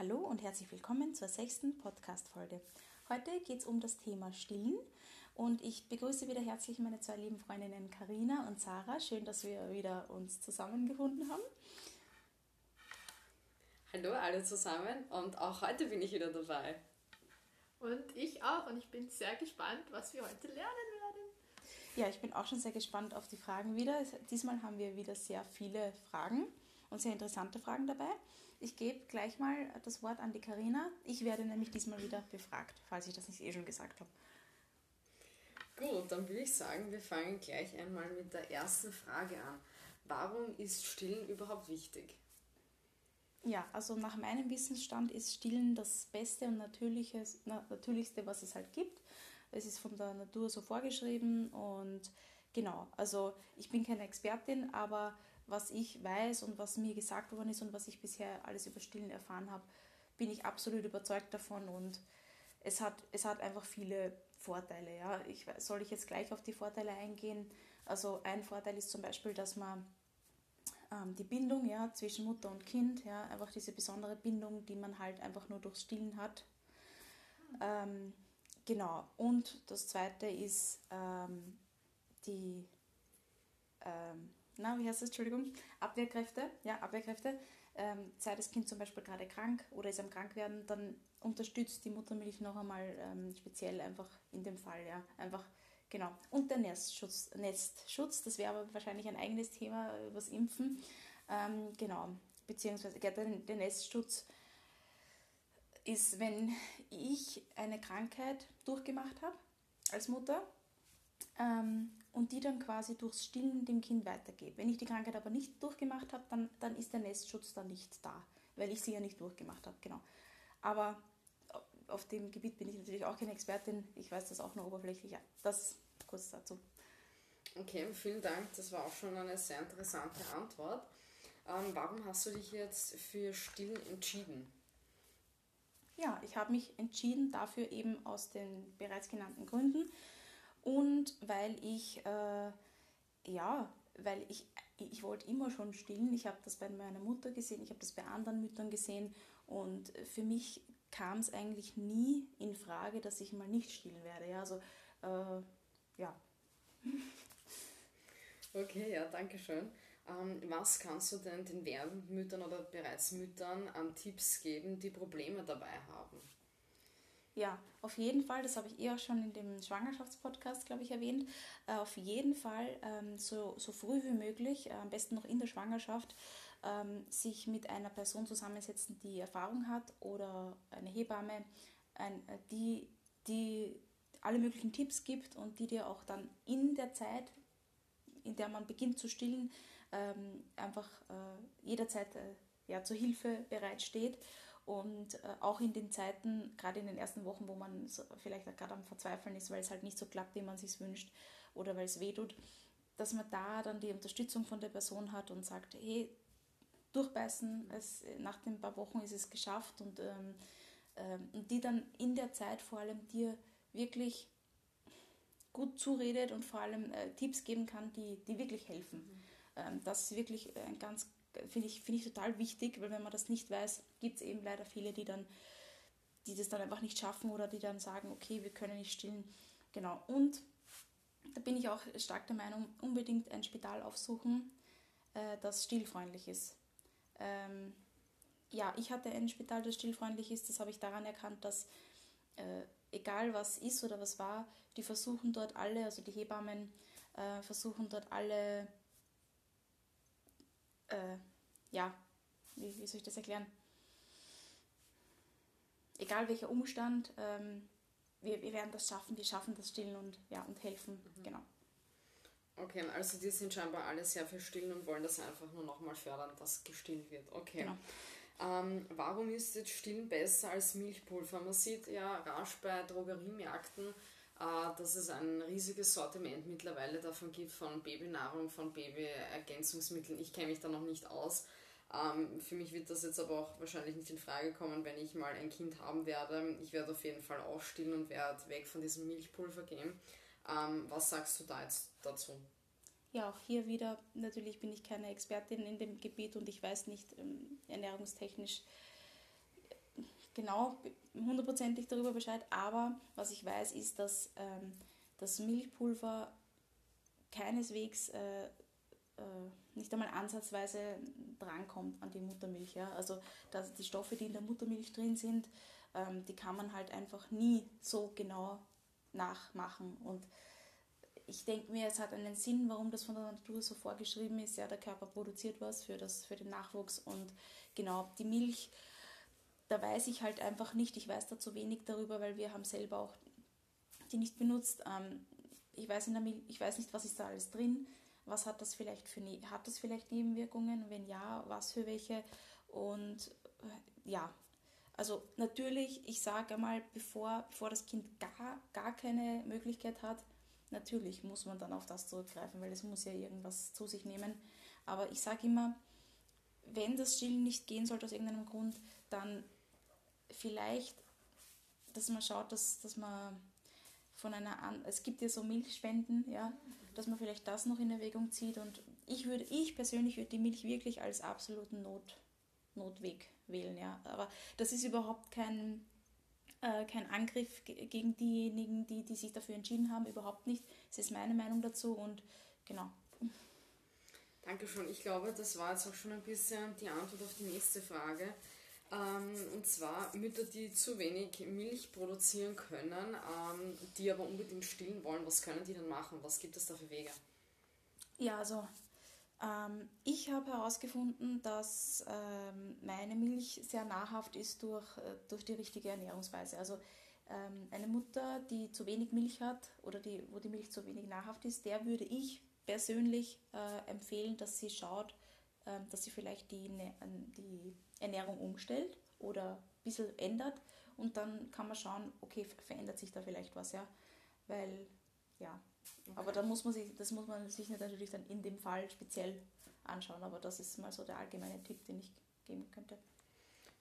Hallo und herzlich willkommen zur sechsten Podcast-Folge. Heute geht es um das Thema Stillen und ich begrüße wieder herzlich meine zwei lieben Freundinnen Karina und Sarah. Schön, dass wir wieder uns zusammengefunden haben. Hallo alle zusammen und auch heute bin ich wieder dabei. Und ich auch und ich bin sehr gespannt, was wir heute lernen werden. Ja, ich bin auch schon sehr gespannt auf die Fragen wieder. Diesmal haben wir wieder sehr viele Fragen und sehr interessante Fragen dabei. Ich gebe gleich mal das Wort an die Karina. Ich werde nämlich diesmal wieder befragt, falls ich das nicht eh schon gesagt habe. Gut, dann würde ich sagen, wir fangen gleich einmal mit der ersten Frage an. Warum ist Stillen überhaupt wichtig? Ja, also nach meinem Wissensstand ist Stillen das Beste und Natürlichste, was es halt gibt. Es ist von der Natur so vorgeschrieben und genau, also ich bin keine Expertin, aber was ich weiß und was mir gesagt worden ist und was ich bisher alles über Stillen erfahren habe, bin ich absolut überzeugt davon und es hat, es hat einfach viele Vorteile. Ja. Ich, soll ich jetzt gleich auf die Vorteile eingehen? Also ein Vorteil ist zum Beispiel, dass man ähm, die Bindung ja, zwischen Mutter und Kind, ja, einfach diese besondere Bindung, die man halt einfach nur durchs Stillen hat. Ähm, genau. Und das zweite ist ähm, die ähm, na, wie heißt das, Entschuldigung, Abwehrkräfte, ja, Abwehrkräfte. Ähm, sei das Kind zum Beispiel gerade krank oder ist am Krankwerden, dann unterstützt die Muttermilch noch einmal ähm, speziell einfach in dem Fall, ja, einfach, genau. Und der Nestschutz, Nestschutz das wäre aber wahrscheinlich ein eigenes Thema, übers Impfen, ähm, genau, beziehungsweise der, der Nestschutz ist, wenn ich eine Krankheit durchgemacht habe als Mutter, ähm, und die dann quasi durchs Stillen dem Kind weitergebe. Wenn ich die Krankheit aber nicht durchgemacht habe, dann, dann ist der Nestschutz da nicht da, weil ich sie ja nicht durchgemacht habe, genau. Aber auf dem Gebiet bin ich natürlich auch keine Expertin, ich weiß das auch nur oberflächlich. Ja, das kurz dazu. Okay, vielen Dank, das war auch schon eine sehr interessante Antwort. Ähm, warum hast du dich jetzt für Stillen entschieden? Ja, ich habe mich entschieden dafür eben aus den bereits genannten Gründen und weil ich, äh, ja, weil ich, ich wollte immer schon stillen. Ich habe das bei meiner Mutter gesehen, ich habe das bei anderen Müttern gesehen und für mich kam es eigentlich nie in Frage, dass ich mal nicht stillen werde. Ja, also, äh, ja. Okay, ja, danke schön. Ähm, was kannst du denn den werdenden oder bereits Müttern an Tipps geben, die Probleme dabei haben? Ja, auf jeden Fall, das habe ich eh auch schon in dem Schwangerschaftspodcast, glaube ich, erwähnt, äh, auf jeden Fall ähm, so, so früh wie möglich, äh, am besten noch in der Schwangerschaft, ähm, sich mit einer Person zusammensetzen, die Erfahrung hat oder eine Hebamme, ein, äh, die, die alle möglichen Tipps gibt und die dir auch dann in der Zeit, in der man beginnt zu stillen, ähm, einfach äh, jederzeit äh, ja, zur Hilfe bereitsteht und äh, auch in den Zeiten, gerade in den ersten Wochen, wo man so vielleicht gerade am Verzweifeln ist, weil es halt nicht so klappt, wie man sich wünscht oder weil es weh tut, dass man da dann die Unterstützung von der Person hat und sagt, hey, durchbeißen, es, nach den paar Wochen ist es geschafft und, ähm, ähm, und die dann in der Zeit vor allem dir wirklich gut zuredet und vor allem äh, Tipps geben kann, die, die wirklich helfen. Mhm. Ähm, das ist wirklich ein ganz finde ich, find ich total wichtig, weil wenn man das nicht weiß, gibt es eben leider viele, die dann, die das dann einfach nicht schaffen oder die dann sagen, okay, wir können nicht stillen. Genau. Und da bin ich auch stark der Meinung, unbedingt ein Spital aufsuchen, äh, das stillfreundlich ist. Ähm, ja, ich hatte ein Spital, das stillfreundlich ist. Das habe ich daran erkannt, dass äh, egal was ist oder was war, die versuchen dort alle, also die Hebammen, äh, versuchen dort alle äh, ja, wie, wie soll ich das erklären? Egal welcher Umstand, ähm, wir, wir werden das schaffen, wir schaffen das Stillen und, ja, und helfen, mhm. genau. Okay, also die sind scheinbar alle sehr viel stillen und wollen das einfach nur nochmal fördern, dass gestillt wird. Okay. Genau. Ähm, warum ist jetzt Stillen besser als Milchpulver? Man sieht ja rasch bei Drogeriemärkten, dass es ein riesiges Sortiment mittlerweile davon gibt, von Babynahrung, von Babyergänzungsmitteln. Ich kenne mich da noch nicht aus. Ähm, für mich wird das jetzt aber auch wahrscheinlich nicht in Frage kommen, wenn ich mal ein Kind haben werde. Ich werde auf jeden Fall aufstillen und werde weg von diesem Milchpulver gehen. Ähm, was sagst du da jetzt dazu? Ja, auch hier wieder, natürlich bin ich keine Expertin in dem Gebiet und ich weiß nicht ähm, ernährungstechnisch genau hundertprozentig darüber Bescheid, aber was ich weiß, ist, dass ähm, das Milchpulver keineswegs äh, äh, nicht einmal ansatzweise drankommt an die Muttermilch. Ja? Also dass die Stoffe, die in der Muttermilch drin sind, ähm, die kann man halt einfach nie so genau nachmachen. Und ich denke mir, es hat einen Sinn, warum das von der Natur so vorgeschrieben ist. Ja, der Körper produziert was für, das, für den Nachwuchs und genau die Milch, da weiß ich halt einfach nicht, ich weiß da zu wenig darüber, weil wir haben selber auch die nicht benutzt. Ähm, ich, weiß in der Milch, ich weiß nicht, was ist da alles drin, was hat das vielleicht für ne hat das vielleicht Nebenwirkungen, wenn ja, was für welche und äh, ja, also natürlich, ich sage einmal, bevor, bevor das Kind gar, gar keine Möglichkeit hat, natürlich muss man dann auf das zurückgreifen, weil es muss ja irgendwas zu sich nehmen. Aber ich sage immer, wenn das Stillen nicht gehen sollte aus irgendeinem Grund, dann vielleicht, dass man schaut, dass, dass man von einer an es gibt ja so Milchspenden, ja, dass man vielleicht das noch in Erwägung zieht und ich würde ich persönlich würde die Milch wirklich als absoluten Not, Notweg wählen, ja, aber das ist überhaupt kein äh, kein Angriff gegen diejenigen, die, die sich dafür entschieden haben, überhaupt nicht. Das ist meine Meinung dazu und genau. Dankeschön. Ich glaube, das war jetzt auch schon ein bisschen die Antwort auf die nächste Frage. Ähm, und zwar Mütter, die zu wenig Milch produzieren können, ähm, die aber unbedingt stillen wollen. Was können die dann machen? Was gibt es da für Wege? Ja, also ähm, ich habe herausgefunden, dass ähm, meine Milch sehr nahrhaft ist durch, äh, durch die richtige Ernährungsweise. Also ähm, eine Mutter, die zu wenig Milch hat oder die, wo die Milch zu wenig nahrhaft ist, der würde ich persönlich äh, empfehlen, dass sie schaut, äh, dass sie vielleicht die, ne, die Ernährung umstellt oder ein bisschen ändert und dann kann man schauen, okay, verändert sich da vielleicht was, ja. Weil, ja. Okay. Aber da muss man sich, das muss man sich natürlich dann in dem Fall speziell anschauen, aber das ist mal so der allgemeine Tipp, den ich geben könnte.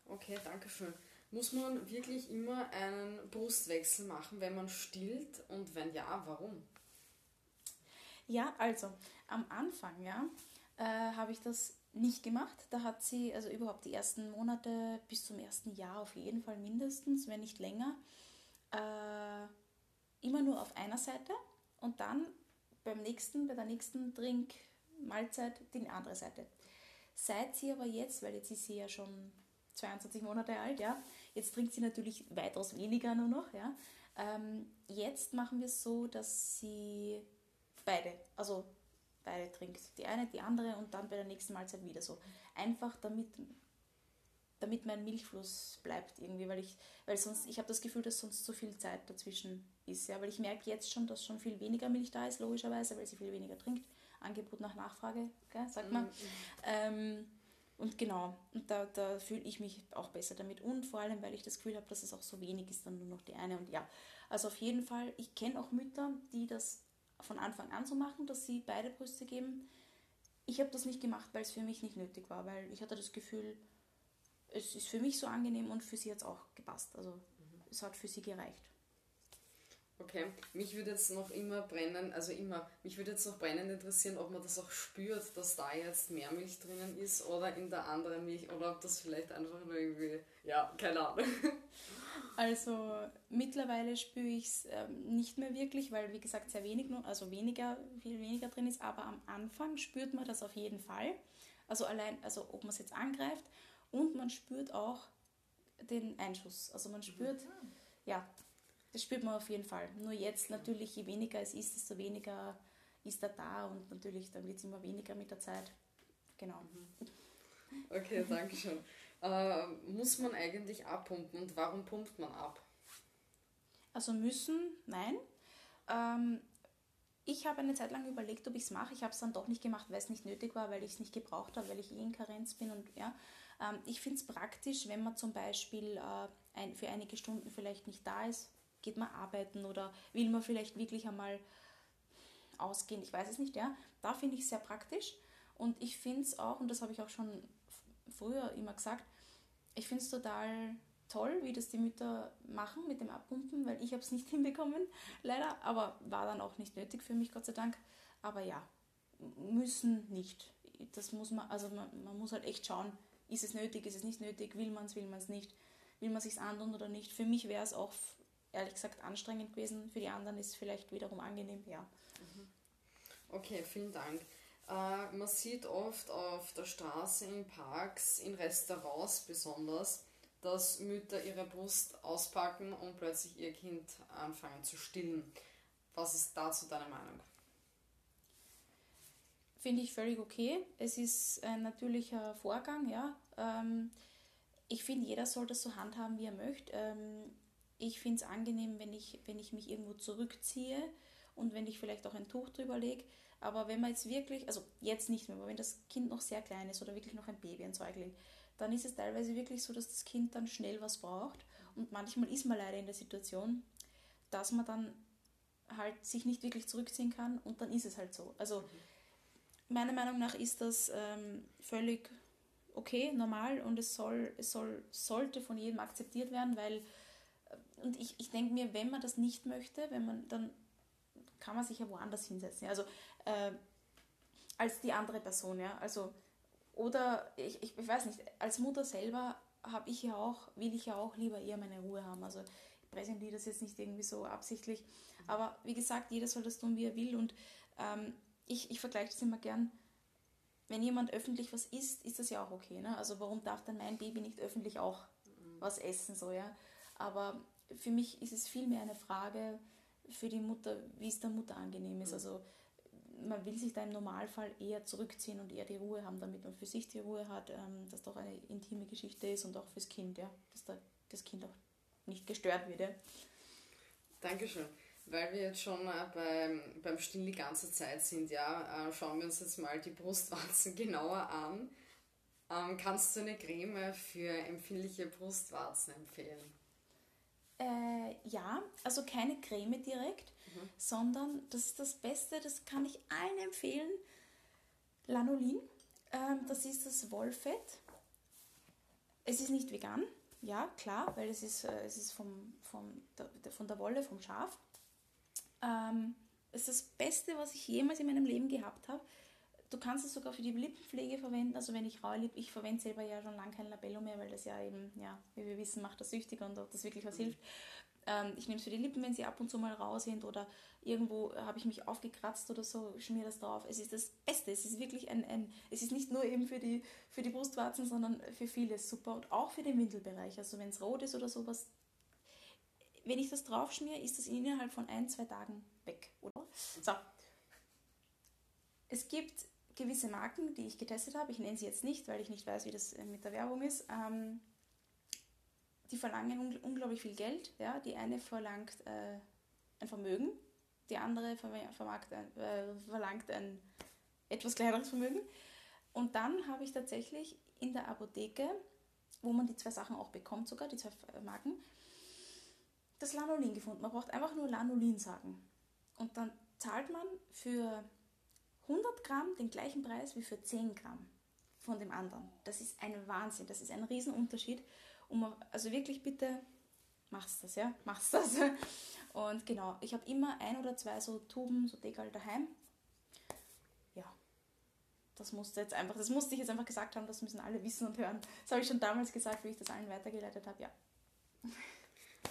Okay, danke schön. Muss man wirklich immer einen Brustwechsel machen, wenn man stillt und wenn ja, warum? Ja, also am Anfang, ja, äh, habe ich das nicht gemacht. Da hat sie, also überhaupt die ersten Monate bis zum ersten Jahr auf jeden Fall mindestens, wenn nicht länger, äh, immer nur auf einer Seite und dann beim nächsten, bei der nächsten Trinkmahlzeit die andere Seite. Seit sie aber jetzt, weil jetzt ist sie ja schon 22 Monate alt, ja, jetzt trinkt sie natürlich weitaus weniger nur noch, ja. Ähm, jetzt machen wir es so, dass sie beide, also beide trinkt. Die eine, die andere und dann bei der nächsten Mahlzeit wieder so. Einfach damit, damit mein Milchfluss bleibt irgendwie, weil ich, weil sonst, ich habe das Gefühl, dass sonst zu viel Zeit dazwischen ist. Ja, weil ich merke jetzt schon, dass schon viel weniger Milch da ist, logischerweise, weil sie viel weniger trinkt. Angebot nach Nachfrage, gell, sagt man. Mhm. Ähm, und genau, und da, da fühle ich mich auch besser damit. Und vor allem, weil ich das Gefühl habe, dass es auch so wenig ist, dann nur noch die eine. Und ja, also auf jeden Fall, ich kenne auch Mütter, die das von Anfang an so machen, dass sie beide Brüste geben. Ich habe das nicht gemacht, weil es für mich nicht nötig war, weil ich hatte das Gefühl, es ist für mich so angenehm und für sie hat es auch gepasst. Also mhm. es hat für sie gereicht. Okay, mich würde jetzt noch immer brennen, also immer, mich würde jetzt noch brennend interessieren, ob man das auch spürt, dass da jetzt mehr Milch drinnen ist oder in der anderen Milch oder ob das vielleicht einfach nur irgendwie, ja, keine Ahnung. Also mittlerweile spüre ich es ähm, nicht mehr wirklich, weil wie gesagt sehr wenig, also weniger, viel weniger drin ist, aber am Anfang spürt man das auf jeden Fall. Also allein, also ob man es jetzt angreift und man spürt auch den Einschuss. Also man spürt, mhm. ja, das spürt man auf jeden Fall. Nur jetzt natürlich, je weniger es ist, desto weniger ist er da und natürlich dann wird es immer weniger mit der Zeit. Genau. Okay, danke schön äh, muss man eigentlich abpumpen und warum pumpt man ab? Also müssen, nein. Ähm, ich habe eine Zeit lang überlegt, ob ich es mache. Ich habe es dann doch nicht gemacht, weil es nicht nötig war, weil ich es nicht gebraucht habe, weil ich eh in Karenz bin. Und ja, ähm, ich finde es praktisch, wenn man zum Beispiel äh, ein, für einige Stunden vielleicht nicht da ist, geht man arbeiten oder will man vielleicht wirklich einmal ausgehen. Ich weiß es nicht, ja. Da finde ich es sehr praktisch. Und ich finde es auch, und das habe ich auch schon früher immer gesagt, ich finde es total toll, wie das die Mütter machen mit dem Abpumpen, weil ich habe es nicht hinbekommen, leider, aber war dann auch nicht nötig für mich, Gott sei Dank. Aber ja, müssen nicht. Das muss man, also man, man muss halt echt schauen, ist es nötig, ist es nicht nötig, will man es, will man es nicht. will man sich antun oder nicht. Für mich wäre es auch ehrlich gesagt anstrengend gewesen, für die anderen ist es vielleicht wiederum angenehm, ja. Mhm. Okay, vielen Dank. Äh, man sieht oft auf der Straße, in Parks, in Restaurants besonders, dass Mütter ihre Brust auspacken und plötzlich ihr Kind anfangen zu stillen. Was ist dazu deine Meinung? Finde ich völlig okay. Es ist ein natürlicher Vorgang, ja. Ähm, ich finde, jeder soll das so handhaben, wie er möchte. Ähm, ich finde es angenehm, wenn ich, wenn ich mich irgendwo zurückziehe und wenn ich vielleicht auch ein Tuch drüber lege. Aber wenn man jetzt wirklich, also jetzt nicht mehr, aber wenn das Kind noch sehr klein ist oder wirklich noch ein Baby, ein Säugling, dann ist es teilweise wirklich so, dass das Kind dann schnell was braucht. Und manchmal ist man leider in der Situation, dass man dann halt sich nicht wirklich zurückziehen kann und dann ist es halt so. Also meiner Meinung nach ist das ähm, völlig okay, normal und es soll, es soll, sollte von jedem akzeptiert werden, weil äh, und ich, ich denke mir, wenn man das nicht möchte, wenn man dann kann man sich ja woanders hinsetzen. Also äh, als die andere Person, ja. Also oder ich, ich, ich weiß nicht, als Mutter selber habe ich ja auch, will ich ja auch lieber eher meine Ruhe haben. Also ich präsentiere das jetzt nicht irgendwie so absichtlich. Aber wie gesagt, jeder soll das tun, wie er will. Und ähm, ich, ich vergleiche das immer gern. Wenn jemand öffentlich was isst, ist das ja auch okay. Ne? Also warum darf dann mein Baby nicht öffentlich auch was essen? So, ja? Aber für mich ist es vielmehr eine Frage für die Mutter, wie es der Mutter angenehm ist. Also man will sich da im Normalfall eher zurückziehen und eher die Ruhe haben, damit man für sich die Ruhe hat, ähm, dass doch eine intime Geschichte ist und auch fürs Kind, ja, dass da das Kind auch nicht gestört wird. Ja. Dankeschön. Weil wir jetzt schon äh, beim, beim Stillen die ganze Zeit sind, ja, äh, schauen wir uns jetzt mal die Brustwarzen genauer an. Ähm, kannst du eine Creme für empfindliche Brustwarzen empfehlen? Äh, ja, also keine Creme direkt, mhm. sondern das ist das Beste, das kann ich allen empfehlen. Lanolin, ähm, das ist das Wollfett. Es ist nicht vegan, ja, klar, weil es ist, äh, es ist vom, vom, der, von der Wolle, vom Schaf. Ähm, es ist das Beste, was ich jemals in meinem Leben gehabt habe. Du kannst es sogar für die Lippenpflege verwenden. Also wenn ich raue Lippen, ich verwende selber ja schon lange kein Labello mehr, weil das ja eben, ja, wie wir wissen, macht das süchtig und ob das wirklich was mhm. hilft. Ähm, ich nehme es für die Lippen, wenn sie ab und zu mal rau sind oder irgendwo habe ich mich aufgekratzt oder so, schmier das drauf. Es ist das Beste. Es ist wirklich ein, ein es ist nicht nur eben für die, für die Brustwarzen, sondern für vieles super und auch für den Windelbereich. Also wenn es rot ist oder sowas, wenn ich das drauf schmiere, ist das innerhalb von ein, zwei Tagen weg, oder? So. Es gibt gewisse Marken, die ich getestet habe, ich nenne sie jetzt nicht, weil ich nicht weiß, wie das äh, mit der Werbung ist, ähm, die verlangen un unglaublich viel Geld. Ja? Die eine verlangt äh, ein Vermögen, die andere ein, äh, verlangt ein etwas kleineres Vermögen. Und dann habe ich tatsächlich in der Apotheke, wo man die zwei Sachen auch bekommt, sogar die zwei Marken, das Lanolin gefunden. Man braucht einfach nur Lanolin sagen. Und dann zahlt man für 100 Gramm den gleichen Preis wie für 10 Gramm von dem anderen. Das ist ein Wahnsinn, das ist ein Riesenunterschied. Man, also wirklich bitte, mach's das, ja, mach's das. Und genau, ich habe immer ein oder zwei so Tuben, so Degal daheim. Ja, das musste jetzt einfach, das musste ich jetzt einfach gesagt haben, das müssen alle wissen und hören. Das habe ich schon damals gesagt, wie ich das allen weitergeleitet habe, ja.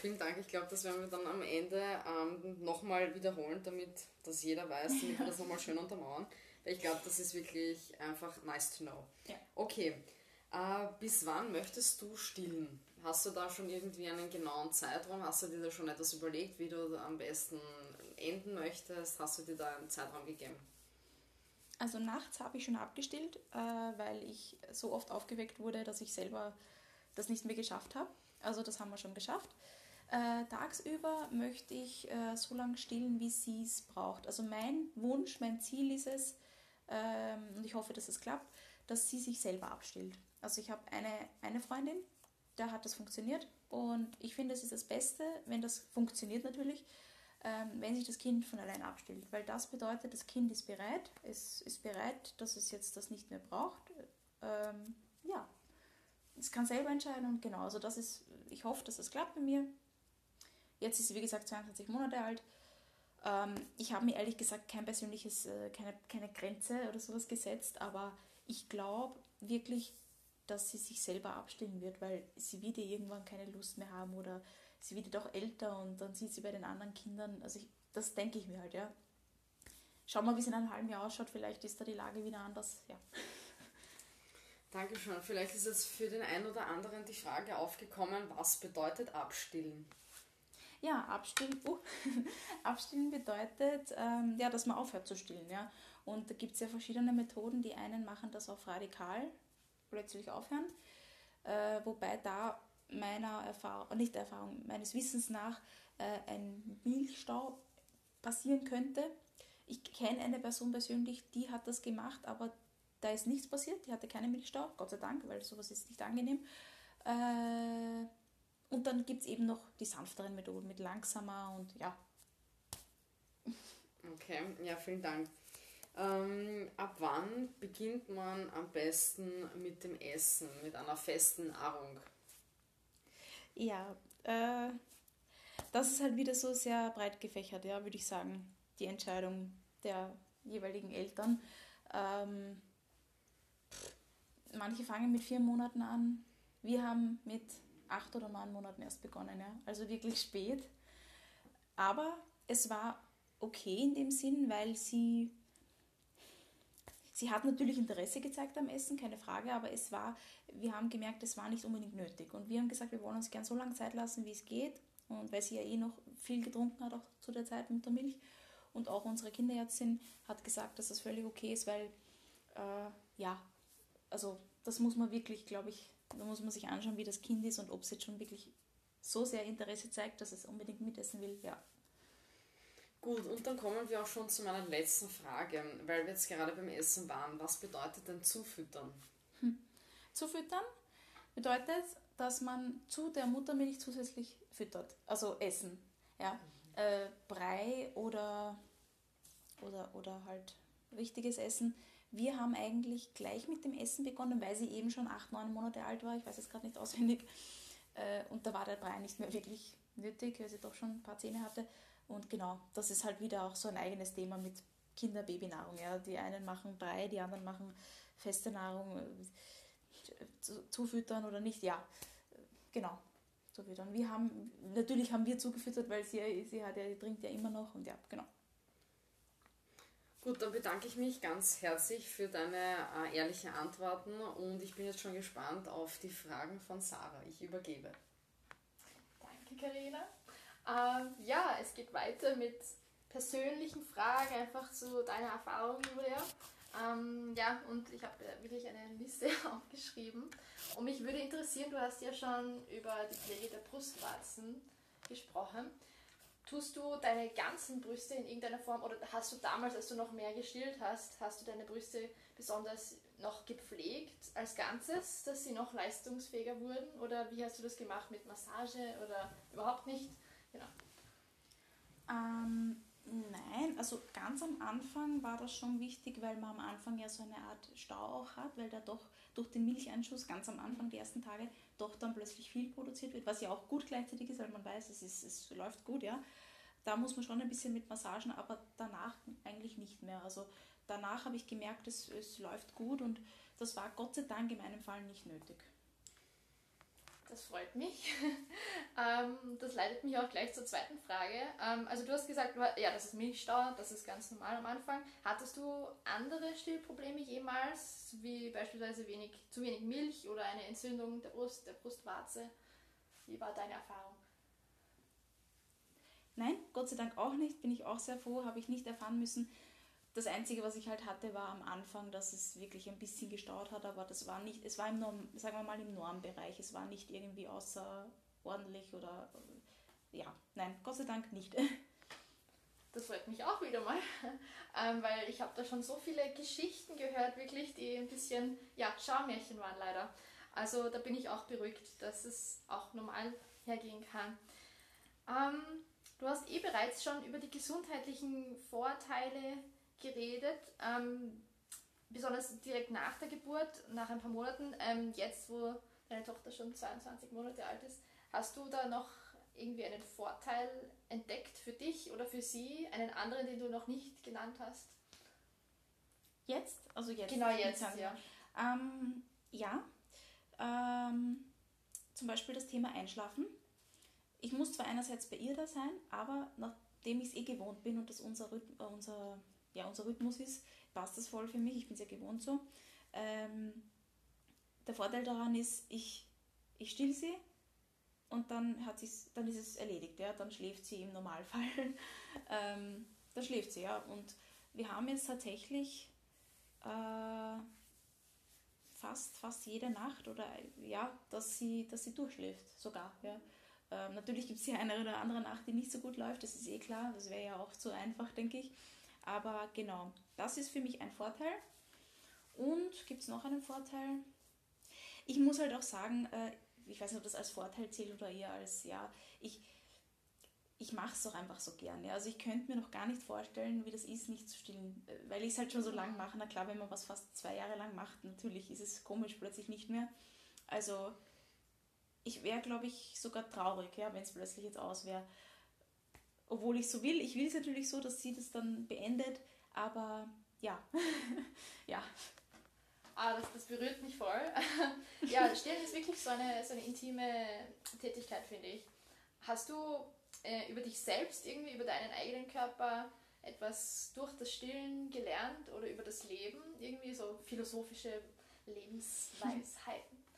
Vielen Dank. Ich glaube, das werden wir dann am Ende ähm, nochmal wiederholen, damit das jeder weiß, damit wir das nochmal schön untermauern. Weil ich glaube, das ist wirklich einfach nice to know. Ja. Okay. Äh, bis wann möchtest du stillen? Hast du da schon irgendwie einen genauen Zeitraum? Hast du dir da schon etwas überlegt, wie du am besten enden möchtest? Hast du dir da einen Zeitraum gegeben? Also nachts habe ich schon abgestillt, äh, weil ich so oft aufgeweckt wurde, dass ich selber das nicht mehr geschafft habe. Also das haben wir schon geschafft. Äh, tagsüber möchte ich äh, so lange stillen, wie sie es braucht. Also mein Wunsch, mein Ziel ist es, ähm, und ich hoffe, dass es klappt, dass sie sich selber abstillt. Also ich habe eine, eine Freundin, da hat das funktioniert und ich finde, es ist das Beste, wenn das funktioniert natürlich, ähm, wenn sich das Kind von allein abstillt, weil das bedeutet, das Kind ist bereit, es ist bereit, dass es jetzt das nicht mehr braucht. Ähm, ja, es kann selber entscheiden und genau, also das ist, ich hoffe, dass das klappt bei mir. Jetzt ist sie, wie gesagt, 22 Monate alt. Ähm, ich habe mir ehrlich gesagt kein persönliches, äh, keine, keine Grenze oder sowas gesetzt, aber ich glaube wirklich, dass sie sich selber abstillen wird, weil sie wird ja irgendwann keine Lust mehr haben oder sie wird doch älter und dann sieht sie bei den anderen Kindern, also ich, das denke ich mir halt, ja. Schauen wir, wie es in einem halben Jahr ausschaut, vielleicht ist da die Lage wieder anders, ja. Dankeschön. Vielleicht ist jetzt für den einen oder anderen die Frage aufgekommen, was bedeutet abstillen? Ja, abstillen, uh, abstillen bedeutet, ähm, ja, dass man aufhört zu stillen. Ja? Und da gibt es ja verschiedene Methoden. Die einen machen das auf radikal, plötzlich aufhören. Äh, wobei da meiner Erfahrung, nicht der Erfahrung, meines Wissens nach äh, ein Milchstau passieren könnte. Ich kenne eine Person persönlich, die hat das gemacht, aber da ist nichts passiert. Die hatte keinen Milchstau, Gott sei Dank, weil sowas ist nicht angenehm. Äh, und dann gibt es eben noch die sanfteren Methoden mit langsamer und ja. Okay, ja, vielen Dank. Ähm, ab wann beginnt man am besten mit dem Essen, mit einer festen Nahrung? Ja, äh, das ist halt wieder so sehr breit gefächert, ja, würde ich sagen, die Entscheidung der jeweiligen Eltern. Ähm, manche fangen mit vier Monaten an. Wir haben mit acht oder neun Monaten erst begonnen, ja. Also wirklich spät. Aber es war okay in dem Sinn, weil sie Sie hat natürlich Interesse gezeigt am Essen, keine Frage, aber es war, wir haben gemerkt, es war nicht unbedingt nötig. Und wir haben gesagt, wir wollen uns gern so lange Zeit lassen, wie es geht. Und weil sie ja eh noch viel getrunken hat, auch zu der Zeit mit der Milch. Und auch unsere Kinderärztin hat gesagt, dass das völlig okay ist, weil, äh, ja, also das muss man wirklich, glaube ich, da muss man sich anschauen, wie das Kind ist und ob es jetzt schon wirklich so sehr Interesse zeigt, dass es unbedingt mitessen will, ja. Gut, und dann kommen wir auch schon zu meiner letzten Frage, weil wir jetzt gerade beim Essen waren. Was bedeutet denn zufüttern? Hm. Zufüttern bedeutet, dass man zu der Muttermilch zusätzlich füttert, also Essen. Ja? Mhm. Äh, Brei oder, oder, oder halt richtiges Essen. Wir haben eigentlich gleich mit dem Essen begonnen, weil sie eben schon acht, neun Monate alt war. Ich weiß es gerade nicht auswendig. Äh, und da war der Brei nicht mehr wirklich nötig, weil sie doch schon ein paar Zähne hatte. Und genau, das ist halt wieder auch so ein eigenes Thema mit Kinder-Babynahrung. Ja. Die einen machen Brei, die anderen machen feste Nahrung, äh, zufüttern oder nicht. Ja, genau, zufüttern. Wir haben, natürlich haben wir zugefüttert, weil sie, sie hat ja, trinkt ja immer noch und ja, genau. Gut, dann bedanke ich mich ganz herzlich für deine äh, ehrlichen Antworten und ich bin jetzt schon gespannt auf die Fragen von Sarah. Ich übergebe. Danke, Karina. Ähm, ja, es geht weiter mit persönlichen Fragen, einfach zu deiner Erfahrung, Julia. Ähm, ja, und ich habe wirklich eine Liste aufgeschrieben. Und mich würde interessieren, du hast ja schon über die Pflege der Brustwarzen gesprochen. Tust du deine ganzen Brüste in irgendeiner Form oder hast du damals, als du noch mehr gestillt hast, hast du deine Brüste besonders noch gepflegt als Ganzes, dass sie noch leistungsfähiger wurden? Oder wie hast du das gemacht mit Massage oder überhaupt nicht? Genau. Ähm, nein, also ganz am Anfang war das schon wichtig, weil man am Anfang ja so eine Art Stau auch hat, weil da doch durch den Milcheinschuss ganz am Anfang, die ersten Tage, doch dann plötzlich viel produziert wird, was ja auch gut gleichzeitig ist, weil man weiß, es, ist, es läuft gut, ja. Da muss man schon ein bisschen mit Massagen, aber danach eigentlich nicht mehr. Also danach habe ich gemerkt, es, es läuft gut und das war Gott sei Dank in meinem Fall nicht nötig. Das freut mich. ähm, das leitet mich auch gleich zur zweiten Frage. Ähm, also du hast gesagt, ja, das ist Milchstau, das ist ganz normal am Anfang. Hattest du andere Stillprobleme jemals, wie beispielsweise wenig, zu wenig Milch oder eine Entzündung der Brust, der Brustwarze? Wie war deine Erfahrung? Nein, Gott sei Dank auch nicht. Bin ich auch sehr froh, habe ich nicht erfahren müssen. Das Einzige, was ich halt hatte, war am Anfang, dass es wirklich ein bisschen gestaut hat, aber das war nicht, es war im Norm, sagen wir mal im Normbereich, es war nicht irgendwie außerordentlich oder ja, nein, Gott sei Dank nicht. Das freut mich auch wieder mal, ähm, weil ich habe da schon so viele Geschichten gehört, wirklich, die ein bisschen, ja, Schaumärchen waren leider. Also da bin ich auch beruhigt, dass es auch normal hergehen kann. Ähm, du hast eh bereits schon über die gesundheitlichen Vorteile geredet, ähm, besonders direkt nach der Geburt, nach ein paar Monaten, ähm, jetzt wo deine Tochter schon 22 Monate alt ist, hast du da noch irgendwie einen Vorteil entdeckt für dich oder für sie, einen anderen, den du noch nicht genannt hast? Jetzt? Also jetzt? Genau jetzt, ja. Ähm, ja, ähm, zum Beispiel das Thema Einschlafen. Ich muss zwar einerseits bei ihr da sein, aber nachdem ich es eh gewohnt bin und das unser, äh, unser, ja, unser Rhythmus ist, passt das voll für mich. Ich bin sehr gewohnt so. Ähm, der Vorteil daran ist, ich, ich still sie und dann, hat dann ist es erledigt. Ja? Dann schläft sie im Normalfall. ähm, dann schläft sie, ja. Und wir haben jetzt tatsächlich äh, fast, fast jede Nacht oder ja, dass sie, dass sie durchschläft sogar. Ja. Ähm, natürlich gibt es die eine oder andere Nacht, die nicht so gut läuft, das ist eh klar, das wäre ja auch zu einfach, denke ich. Aber genau, das ist für mich ein Vorteil. Und gibt es noch einen Vorteil? Ich muss halt auch sagen, äh, ich weiß nicht, ob das als Vorteil zählt oder eher als, ja, ich, ich mache es auch einfach so gerne. Also ich könnte mir noch gar nicht vorstellen, wie das ist, nicht zu stillen, weil ich es halt schon so lange mache. Na klar, wenn man was fast zwei Jahre lang macht, natürlich ist es komisch plötzlich nicht mehr. Also ich wäre, glaube ich, sogar traurig, ja, wenn es plötzlich jetzt aus wäre. Obwohl ich so will. Ich will es natürlich so, dass sie das dann beendet, aber ja, ja. Ah, das, das berührt mich voll. ja, Stillen ist wirklich so eine, so eine intime Tätigkeit, finde ich. Hast du äh, über dich selbst, irgendwie über deinen eigenen Körper etwas durch das Stillen gelernt oder über das Leben, irgendwie so philosophische Lebensweisheiten?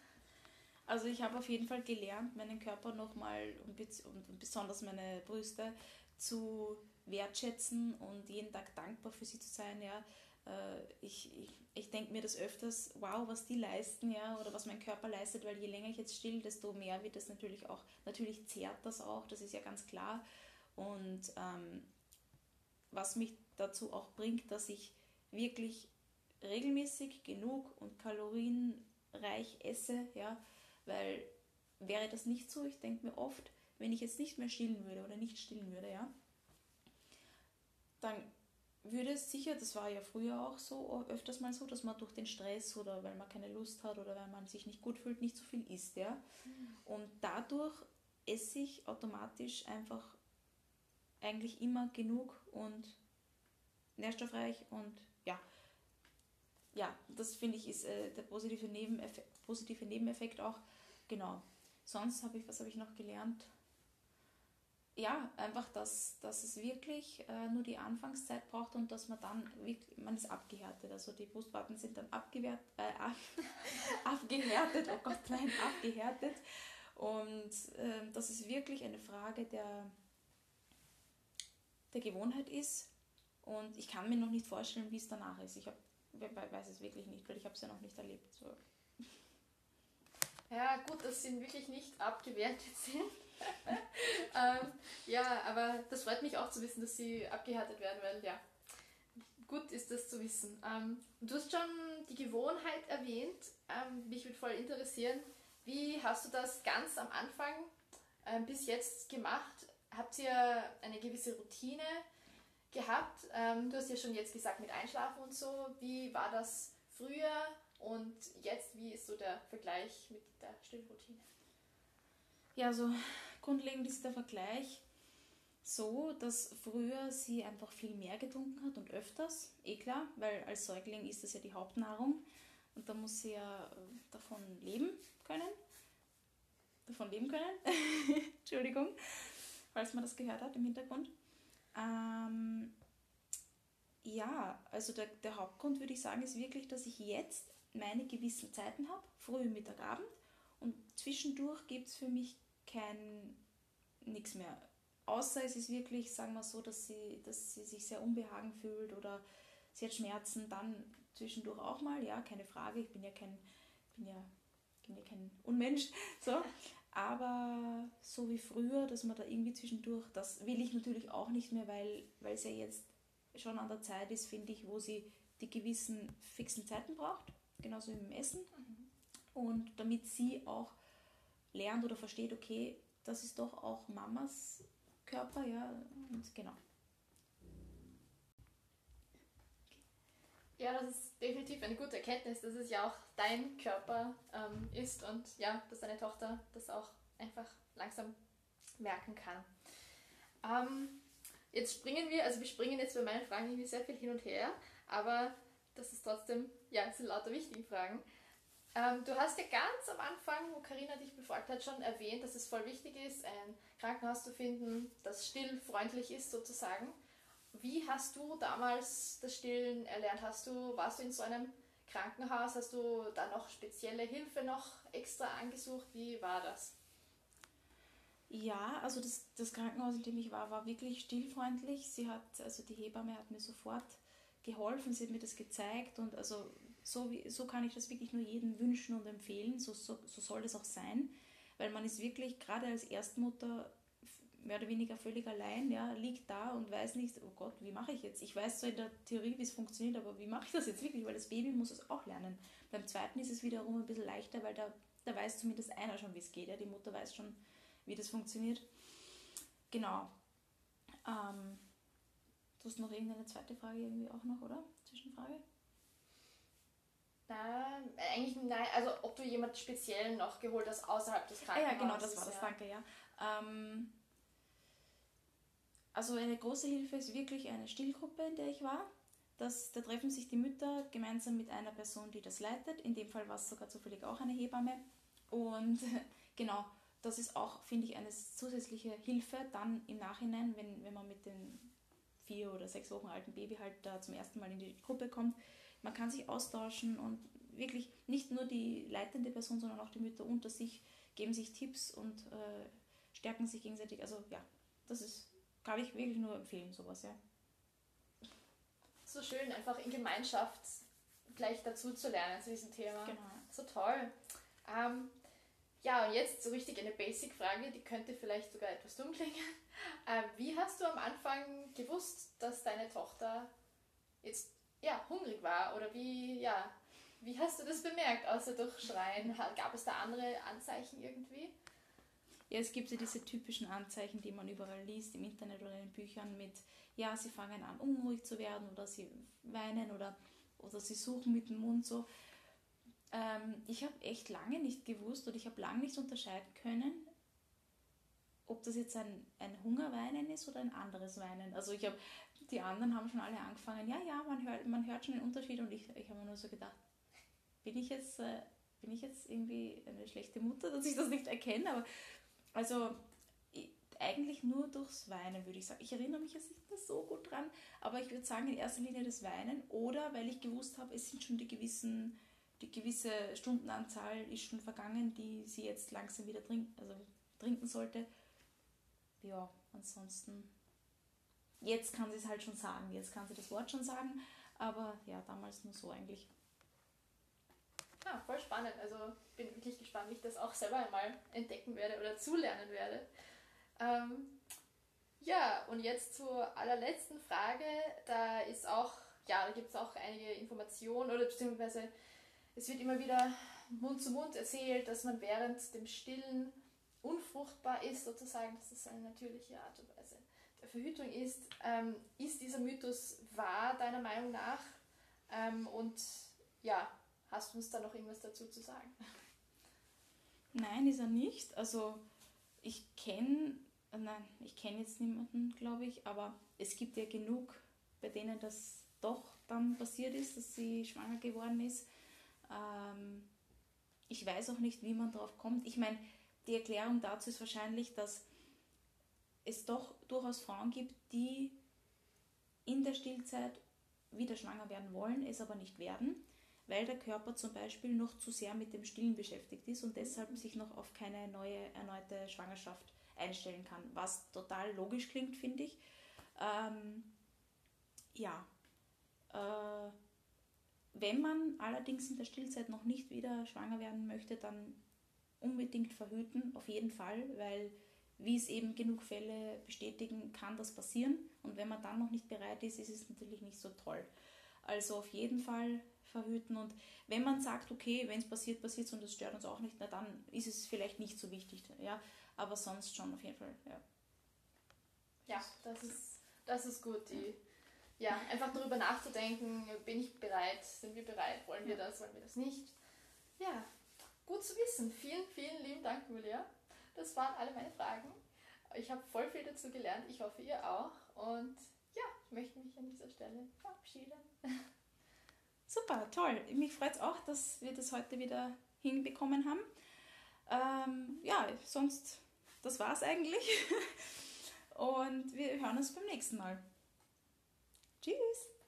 Also ich habe auf jeden Fall gelernt, meinen Körper nochmal und, und besonders meine Brüste zu wertschätzen und jeden Tag dankbar für sie zu sein. Ja. Äh, ich, ich, ich denke mir das öfters, wow, was die leisten, ja, oder was mein Körper leistet, weil je länger ich jetzt still, desto mehr wird das natürlich auch, natürlich zehrt das auch, das ist ja ganz klar. Und ähm, was mich dazu auch bringt, dass ich wirklich regelmäßig genug und kalorienreich esse, ja, weil wäre das nicht so, ich denke mir oft, wenn ich jetzt nicht mehr stillen würde oder nicht stillen würde, ja, dann würde es sicher, das war ja früher auch so, öfters mal so, dass man durch den Stress oder weil man keine Lust hat oder weil man sich nicht gut fühlt, nicht so viel isst, ja. Mhm. Und dadurch esse ich automatisch einfach eigentlich immer genug und nährstoffreich und ja. Ja, das finde ich ist äh, der positive Nebeneffekt, positive Nebeneffekt auch. Genau. Sonst habe ich, was habe ich noch gelernt? Ja, einfach, dass, dass es wirklich äh, nur die Anfangszeit braucht und dass man dann wirklich, man ist abgehärtet. Also die Brustwarten sind dann abgewehrt, äh, abgehärtet, oh Gott, nein, abgehärtet. Und äh, dass es wirklich eine Frage der, der Gewohnheit ist. Und ich kann mir noch nicht vorstellen, wie es danach ist. Ich hab, weiß es wirklich nicht, weil ich habe es ja noch nicht erlebt. So. Ja, gut, dass sie wirklich nicht abgewertet sind. ähm, ja, aber das freut mich auch zu wissen, dass sie abgehärtet werden, weil ja, gut ist das zu wissen. Ähm, du hast schon die Gewohnheit erwähnt. Ähm, mich würde voll interessieren, wie hast du das ganz am Anfang ähm, bis jetzt gemacht? Habt ihr eine gewisse Routine gehabt? Ähm, du hast ja schon jetzt gesagt mit Einschlafen und so. Wie war das früher und jetzt? Wie ist so der Vergleich mit der Stillroutine? Ja, so grundlegend ist der Vergleich so, dass früher sie einfach viel mehr getrunken hat und öfters, eh klar, weil als Säugling ist das ja die Hauptnahrung und da muss sie ja äh, davon leben können. Davon leben können. Entschuldigung, falls man das gehört hat im Hintergrund. Ähm, ja, also der, der Hauptgrund würde ich sagen, ist wirklich, dass ich jetzt meine gewissen Zeiten habe, früh, Mittag, Abend und zwischendurch gibt es für mich kein nichts mehr. Außer es ist wirklich, sagen wir so, dass sie, dass sie sich sehr unbehagen fühlt oder sie hat Schmerzen, dann zwischendurch auch mal, ja, keine Frage, ich bin ja kein, bin ja, bin ja kein Unmensch, so. Aber so wie früher, dass man da irgendwie zwischendurch, das will ich natürlich auch nicht mehr, weil, weil es ja jetzt schon an der Zeit ist, finde ich, wo sie die gewissen fixen Zeiten braucht, genauso wie im Essen. Mhm. Und damit sie auch lernt oder versteht, okay, das ist doch auch Mamas Körper, ja, und genau. Ja, das ist definitiv eine gute Erkenntnis, dass es ja auch dein Körper ähm, ist und ja, dass deine Tochter das auch einfach langsam merken kann. Ähm, jetzt springen wir, also wir springen jetzt bei meinen Fragen irgendwie sehr viel hin und her, aber das ist trotzdem, ja, es sind lauter wichtige Fragen. Ähm, du hast ja ganz am Anfang, wo Karina dich befragt hat, schon erwähnt, dass es voll wichtig ist, ein Krankenhaus zu finden, das stillfreundlich ist sozusagen. Wie hast du damals das Stillen erlernt? Hast du, warst du in so einem Krankenhaus? Hast du da noch spezielle Hilfe noch extra angesucht? Wie war das? Ja, also das, das Krankenhaus, in dem ich war, war wirklich stillfreundlich. Sie hat, also die Hebamme hat mir sofort geholfen, sie hat mir das gezeigt und also so, wie, so kann ich das wirklich nur jedem wünschen und empfehlen. So, so, so soll das auch sein, weil man ist wirklich gerade als Erstmutter mehr oder weniger völlig allein, ja, liegt da und weiß nicht, oh Gott, wie mache ich jetzt? Ich weiß zwar in der Theorie, wie es funktioniert, aber wie mache ich das jetzt wirklich? Weil das Baby muss es auch lernen. Beim zweiten ist es wiederum ein bisschen leichter, weil da, da weiß zumindest einer schon, wie es geht. Ja? Die Mutter weiß schon, wie das funktioniert. Genau. Ähm, du hast noch irgendeine zweite Frage irgendwie auch noch, oder? Zwischenfrage? Nein, eigentlich nein. Also ob du jemand speziell noch geholt hast außerhalb des Krankenhauses. Ah, ja, genau, das war das, ja. danke, ja. Ähm, also eine große Hilfe ist wirklich eine Stillgruppe, in der ich war. Das, da treffen sich die Mütter gemeinsam mit einer Person, die das leitet. In dem Fall war es sogar zufällig auch eine Hebamme. Und genau, das ist auch, finde ich, eine zusätzliche Hilfe dann im Nachhinein, wenn, wenn man mit dem vier oder sechs Wochen alten Baby halt da zum ersten Mal in die Gruppe kommt. Man kann sich austauschen und wirklich nicht nur die leitende Person, sondern auch die Mütter unter sich geben sich Tipps und äh, stärken sich gegenseitig. Also ja, das ist, kann ich wirklich nur empfehlen, sowas, ja. So schön, einfach in Gemeinschaft gleich dazu zu lernen zu diesem Thema. Genau. So toll. Ähm, ja, und jetzt so richtig eine Basic-Frage, die könnte vielleicht sogar etwas dumm klingen. Äh, wie hast du am Anfang gewusst, dass deine Tochter jetzt ja, hungrig war? Oder wie, ja, wie hast du das bemerkt, außer durch Schreien? Gab es da andere Anzeichen irgendwie? Ja, es gibt ja diese typischen Anzeichen, die man überall liest, im Internet oder in den Büchern mit, ja, sie fangen an, unruhig zu werden oder sie weinen oder, oder sie suchen mit dem Mund so. Ähm, ich habe echt lange nicht gewusst oder ich habe lange nicht unterscheiden können, ob das jetzt ein, ein Hungerweinen ist oder ein anderes Weinen. Also ich habe, die anderen haben schon alle angefangen, ja, ja, man hört, man hört schon den Unterschied und ich, ich habe mir nur so gedacht, bin ich jetzt, äh, bin ich jetzt irgendwie eine schlechte Mutter, dass ich das nicht erkenne, aber also eigentlich nur durchs Weinen, würde ich sagen. Ich erinnere mich jetzt nicht mehr so gut dran, aber ich würde sagen, in erster Linie das Weinen oder weil ich gewusst habe, es sind schon die gewissen, die gewisse Stundenanzahl ist schon vergangen, die sie jetzt langsam wieder trinken, also trinken sollte. Ja, ansonsten, jetzt kann sie es halt schon sagen, jetzt kann sie das Wort schon sagen, aber ja, damals nur so eigentlich. Ja, voll spannend. Also bin wirklich gespannt, wie ich das auch selber einmal entdecken werde oder zulernen werde. Ähm, ja, und jetzt zur allerletzten Frage. Da ist auch, ja, da gibt es auch einige Informationen oder beziehungsweise es wird immer wieder Mund zu Mund erzählt, dass man während dem Stillen unfruchtbar ist, sozusagen, dass das eine natürliche Art und Weise der Verhütung ist. Ähm, ist dieser Mythos wahr, deiner Meinung nach? Ähm, und ja, Hast du uns da noch irgendwas dazu zu sagen? Nein, ist er nicht. Also ich kenne, nein, ich kenne jetzt niemanden, glaube ich, aber es gibt ja genug, bei denen das doch dann passiert ist, dass sie schwanger geworden ist. Ähm, ich weiß auch nicht, wie man darauf kommt. Ich meine, die Erklärung dazu ist wahrscheinlich, dass es doch durchaus Frauen gibt, die in der Stillzeit wieder schwanger werden wollen, es aber nicht werden weil der Körper zum Beispiel noch zu sehr mit dem Stillen beschäftigt ist und deshalb sich noch auf keine neue erneute Schwangerschaft einstellen kann, was total logisch klingt, finde ich. Ähm, ja, äh, wenn man allerdings in der Stillzeit noch nicht wieder schwanger werden möchte, dann unbedingt verhüten, auf jeden Fall, weil wie es eben genug Fälle bestätigen, kann das passieren. Und wenn man dann noch nicht bereit ist, ist es natürlich nicht so toll. Also auf jeden Fall verhüten. Und wenn man sagt, okay, wenn es passiert, passiert es und es stört uns auch nicht, na dann ist es vielleicht nicht so wichtig. Ja, aber sonst schon auf jeden Fall, ja. Ja, das ist, das ist gut. Die, ja, einfach darüber nachzudenken, bin ich bereit, sind wir bereit, wollen wir das, wollen wir das nicht. Ja, Gut zu wissen. Vielen, vielen lieben Dank, Julia. Das waren alle meine Fragen. Ich habe voll viel dazu gelernt. Ich hoffe, ihr auch. Und ja, ich möchte mich an dieser Stelle verabschieden. Super, toll. Mich freut es auch, dass wir das heute wieder hinbekommen haben. Ähm, ja, sonst, das war es eigentlich. Und wir hören uns beim nächsten Mal. Tschüss!